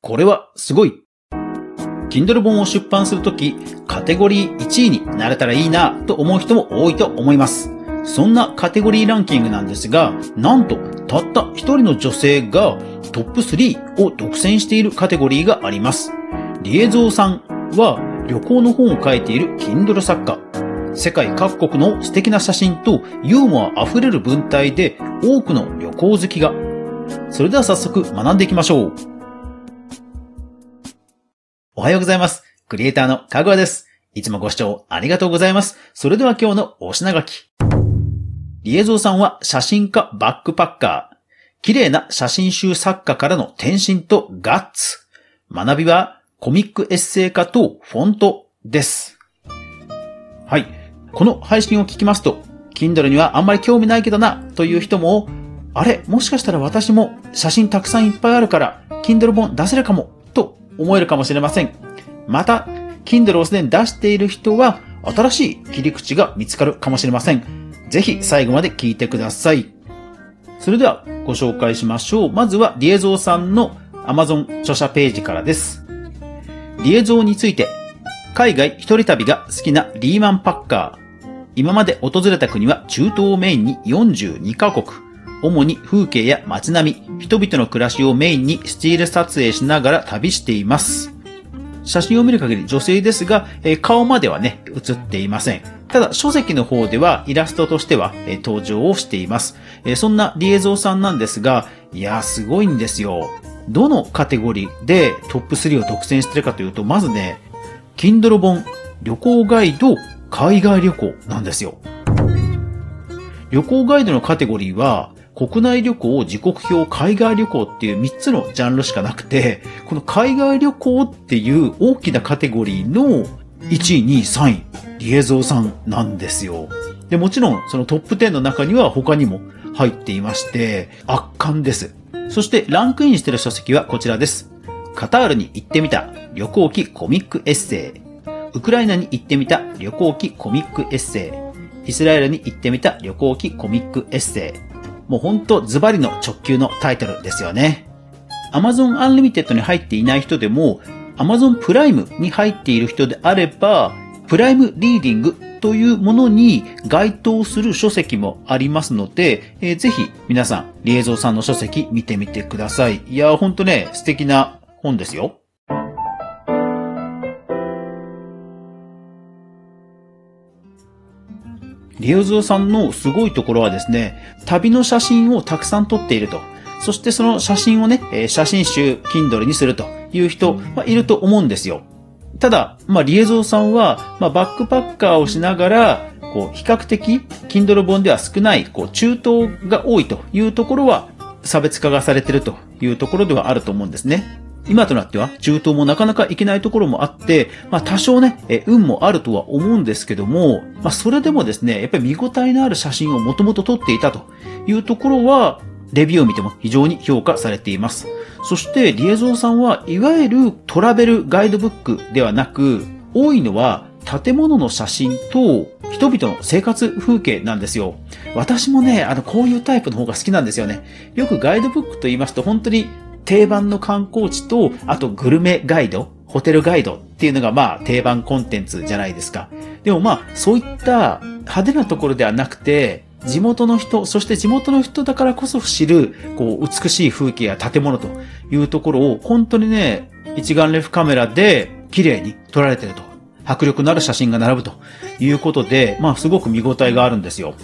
これはすごい Kindle 本を出版するとき、カテゴリー1位になれたらいいなと思う人も多いと思います。そんなカテゴリーランキングなんですが、なんとたった一人の女性がトップ3を独占しているカテゴリーがあります。リエゾーさんは旅行の本を書いている Kindle 作家。世界各国の素敵な写真とユーモア溢れる文体で多くの旅行好きが。それでは早速学んでいきましょう。おはようございます。クリエイターのかぐわです。いつもご視聴ありがとうございます。それでは今日のお品書き。リエゾーさんは写真家バックパッカー。綺麗な写真集作家からの転身とガッツ。学びはコミックエッセイ化とフォントです。はい。この配信を聞きますと、Kindle にはあんまり興味ないけどな、という人も、あれ、もしかしたら私も写真たくさんいっぱいあるから、Kindle 本出せるかもと、思えるかもしれません。また、Kindle をすでに出している人は、新しい切り口が見つかるかもしれません。ぜひ最後まで聞いてください。それではご紹介しましょう。まずはリエゾーさんの Amazon 著者ページからです。リエゾーについて、海外一人旅が好きなリーマンパッカー。今まで訪れた国は中東をメインに42カ国。主に風景や街並み、人々の暮らしをメインにスチール撮影しながら旅しています。写真を見る限り女性ですが、え顔まではね、映っていません。ただ、書籍の方ではイラストとしては、え登場をしています。えそんなリエゾーさんなんですが、いやすごいんですよ。どのカテゴリーでトップ3を独占してるかというと、まずね、Kindle 本、旅行ガイド、海外旅行なんですよ。旅行ガイドのカテゴリーは、国内旅行、時刻表、海外旅行っていう3つのジャンルしかなくて、この海外旅行っていう大きなカテゴリーの1位、2位、3位、リエゾーさんなんですよ。で、もちろんそのトップ10の中には他にも入っていまして、圧巻です。そしてランクインしてる書籍はこちらです。カタールに行ってみた旅行記コミックエッセイ。ウクライナに行ってみた旅行記コミックエッセイ。イスラエルに行ってみた旅行記コミックエッセイ。もうほんとズバリの直球のタイトルですよね。Amazon Unlimited に入っていない人でも Amazon プライムに入っている人であればプライムリーディングというものに該当する書籍もありますので、えー、ぜひ皆さん、リエゾーさんの書籍見てみてください。いやーほんとね、素敵な本ですよ。リオズオさんのすごいところはですね、旅の写真をたくさん撮っていると。そしてその写真をね、写真集、Kindle にするという人、まあ、いると思うんですよ。ただ、まあ、リエゾーさんは、まあ、バックパッカーをしながら、こう、比較的、Kindle 本では少ない、こう、中東が多いというところは、差別化がされてるというところではあると思うんですね。今となっては中東もなかなか行けないところもあって、まあ多少ね、運もあるとは思うんですけども、まあそれでもですね、やっぱり見応えのある写真をもともと撮っていたというところは、レビューを見ても非常に評価されています。そして、リエゾーさんはいわゆるトラベルガイドブックではなく、多いのは建物の写真と人々の生活風景なんですよ。私もね、あの、こういうタイプの方が好きなんですよね。よくガイドブックと言いますと本当に定番の観光地と、あとグルメガイド、ホテルガイドっていうのがまあ定番コンテンツじゃないですか。でもまあそういった派手なところではなくて、地元の人、そして地元の人だからこそ知る、こう、美しい風景や建物というところを、本当にね、一眼レフカメラで綺麗に撮られてると。迫力のある写真が並ぶということで、まあ、すごく見応えがあるんですよ。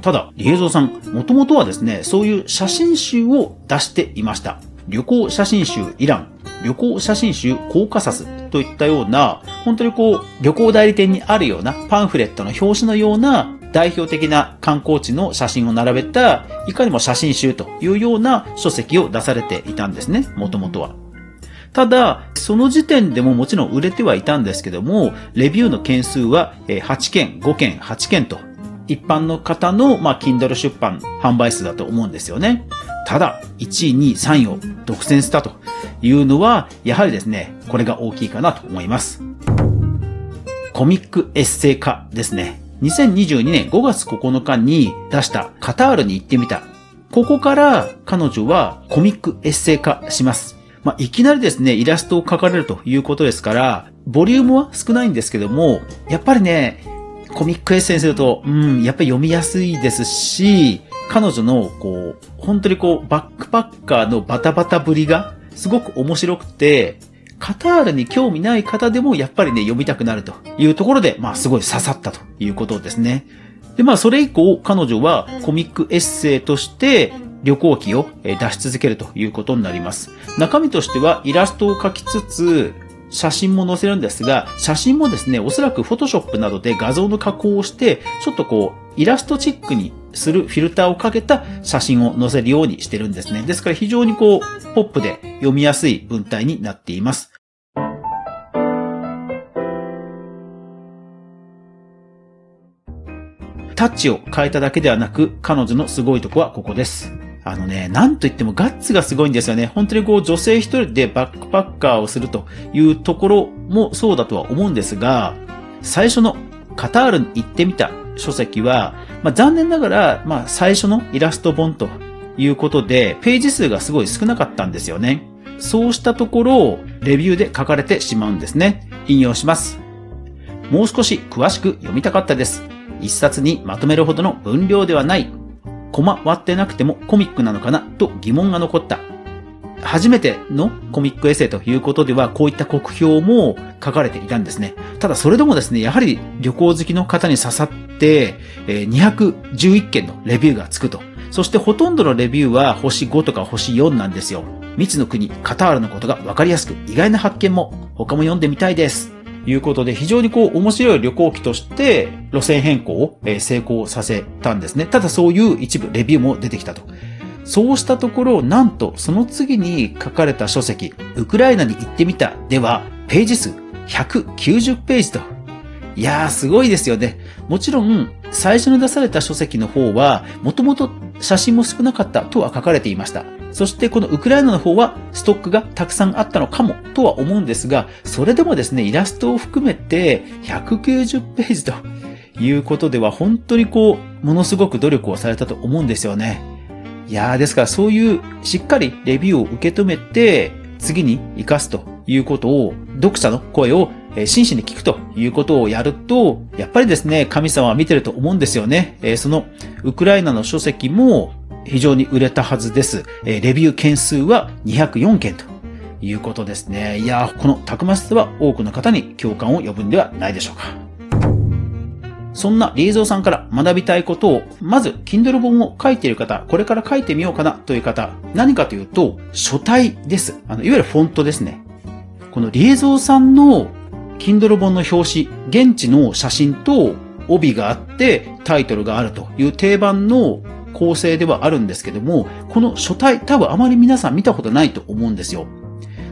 ただ、リエゾーさん、もともとはですね、そういう写真集を出していました。旅行写真集イラン、旅行写真集コーカサスといったような、本当にこう、旅行代理店にあるようなパンフレットの表紙のような代表的な観光地の写真を並べた、いかにも写真集というような書籍を出されていたんですね、もともとは。ただ、その時点でももちろん売れてはいたんですけども、レビューの件数は8件、5件、8件と一般の方の、まあ、Kindle 出版販売数だと思うんですよね。ただ、1位、2位、3位を独占したというのは、やはりですね、これが大きいかなと思います。コミックエッセイ化ですね。2022年5月9日に出したカタールに行ってみた。ここから彼女はコミックエッセイ化します。まあ、いきなりですね、イラストを描かれるということですから、ボリュームは少ないんですけども、やっぱりね、コミックエッセンすると、うん、やっぱり読みやすいですし、彼女の、こう、本当にこう、バックパッカーのバタバタぶりが、すごく面白くて、カタールに興味ない方でもやっぱりね、読みたくなるというところで、まあすごい刺さったということですね。で、まあそれ以降、彼女はコミックエッセイとして旅行記を出し続けるということになります。中身としてはイラストを描きつつ、写真も載せるんですが、写真もですね、おそらくフォトショップなどで画像の加工をして、ちょっとこう、イラストチックにするフィルターをかけた写真を載せるようにしてるんですね。ですから非常にこう、ポップで読みやすい文体になっています。タッチを変えただけではなく、彼女のすごいとこはここです。あのね、なんと言ってもガッツがすごいんですよね。本当にこう女性一人でバックパッカーをするというところもそうだとは思うんですが、最初のカタールに行ってみた書籍は、まあ、残念ながら、まあ、最初のイラスト本ということで、ページ数がすごい少なかったんですよね。そうしたところをレビューで書かれてしまうんですね。引用します。もう少し詳しく読みたかったです。一冊にまとめるほどの分量ではない。コマ割ってなくてもコミックなのかな？と疑問が残った。初めてのコミックエッセイということでは、こういった国評も書かれていたんですね。ただそれでもですね、やはり旅行好きの方に刺さって、211件のレビューがつくと。そしてほとんどのレビューは星5とか星4なんですよ。未知の国、カタールのことがわかりやすく、意外な発見も他も読んでみたいです。いうことで、非常にこう面白い旅行機として路線変更を成功させたんですね。ただそういう一部レビューも出てきたと。そうしたところ、なんとその次に書かれた書籍、ウクライナに行ってみたでは、ページ数190ページと。いやー、すごいですよね。もちろん、最初に出された書籍の方は、もともと写真も少なかったとは書かれていました。そしてこのウクライナの方はストックがたくさんあったのかもとは思うんですが、それでもですね、イラストを含めて190ページということでは本当にこう、ものすごく努力をされたと思うんですよね。いやー、ですからそういうしっかりレビューを受け止めて、次に活かすということを、読者の声を真摯に聞くということをやると、やっぱりですね、神様は見てると思うんですよね。そのウクライナの書籍も非常に売れたはずです。えレビュー件数は204件ということですね。いやこのたくましさは多くの方に共感を呼ぶんではないでしょうか。そんなリーゾーさんから学びたいことを、まず、Kindle 本を書いている方、これから書いてみようかなという方、何かというと、書体です。あの、いわゆるフォントですね。このリーゾーさんの Kindle 本の表紙、現地の写真と帯があってタイトルがあるという定番の構成ではあるんですけども、この書体多分あまり皆さん見たことないと思うんですよ。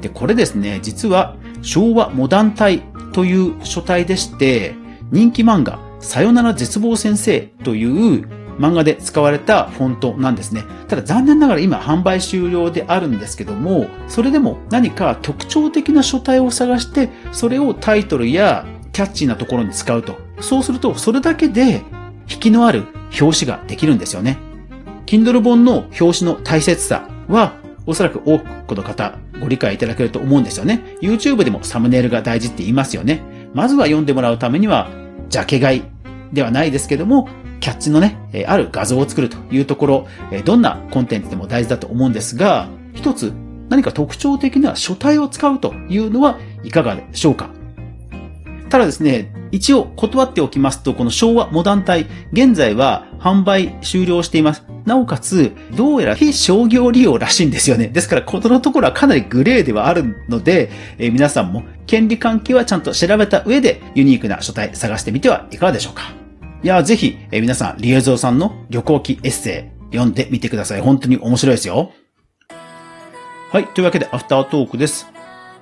で、これですね、実は昭和モダン体という書体でして、人気漫画、さよなら絶望先生という漫画で使われたフォントなんですね。ただ残念ながら今販売終了であるんですけども、それでも何か特徴的な書体を探して、それをタイトルやキャッチーなところに使うと。そうすると、それだけで引きのある表紙ができるんですよね。Kindle 本の表紙の大切さは、おそらく多くの方ご理解いただけると思うんですよね。YouTube でもサムネイルが大事って言いますよね。まずは読んでもらうためには、ジャケ買いではないですけども、キャッチのね、ある画像を作るというところ、どんなコンテンツでも大事だと思うんですが、一つ何か特徴的な書体を使うというのはいかがでしょうか？ただですね、一応断っておきますと、この昭和モダン体、現在は販売終了しています。なおかつ、どうやら非商業利用らしいんですよね。ですから、このところはかなりグレーではあるので、えー、皆さんも権利関係はちゃんと調べた上でユニークな書体探してみてはいかがでしょうか。いや、ぜひ、えー、皆さん、リエゾーさんの旅行記エッセイ読んでみてください。本当に面白いですよ。はい。というわけで、アフタートークです。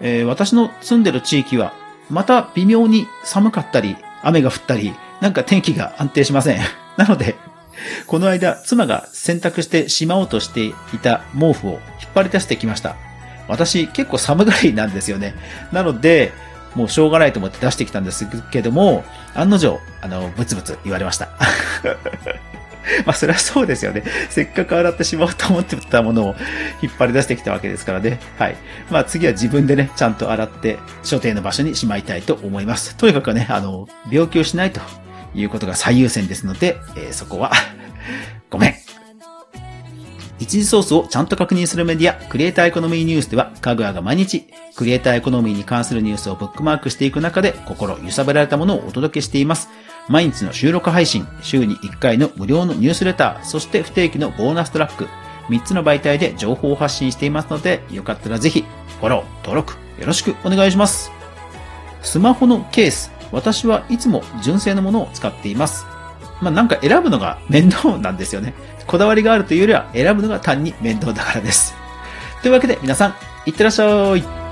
えー、私の住んでる地域はまた微妙に寒かったり、雨が降ったり、なんか天気が安定しません。なので、この間、妻が洗濯してしまおうとしていた毛布を引っ張り出してきました。私、結構寒がりなんですよね。なので、もうしょうがないと思って出してきたんですけども、案の定、あの、ブツブツ言われました。まあそれはそうですよね。せっかく洗ってしまおうと思ってたものを引っ張り出してきたわけですからね。はい。まあ次は自分でね、ちゃんと洗って所定の場所にしまいたいと思います。とにかくね、あの、病気をしないということが最優先ですので、えー、そこは ごめん。一時ソースをちゃんと確認するメディア、クリエイターエコノミーニュースでは、かぐやが毎日、クリエイターエコノミーに関するニュースをブックマークしていく中で、心揺さぶられたものをお届けしています。毎日の収録配信、週に1回の無料のニュースレター、そして不定期のボーナストラック、3つの媒体で情報を発信していますので、よかったらぜひ、フォロー、登録、よろしくお願いします。スマホのケース、私はいつも純正のものを使っています。まあ、なんか選ぶのが面倒なんですよね。こだわりがあるというよりは選ぶのが単に面倒だからです。というわけで皆さん、いってらっしゃい。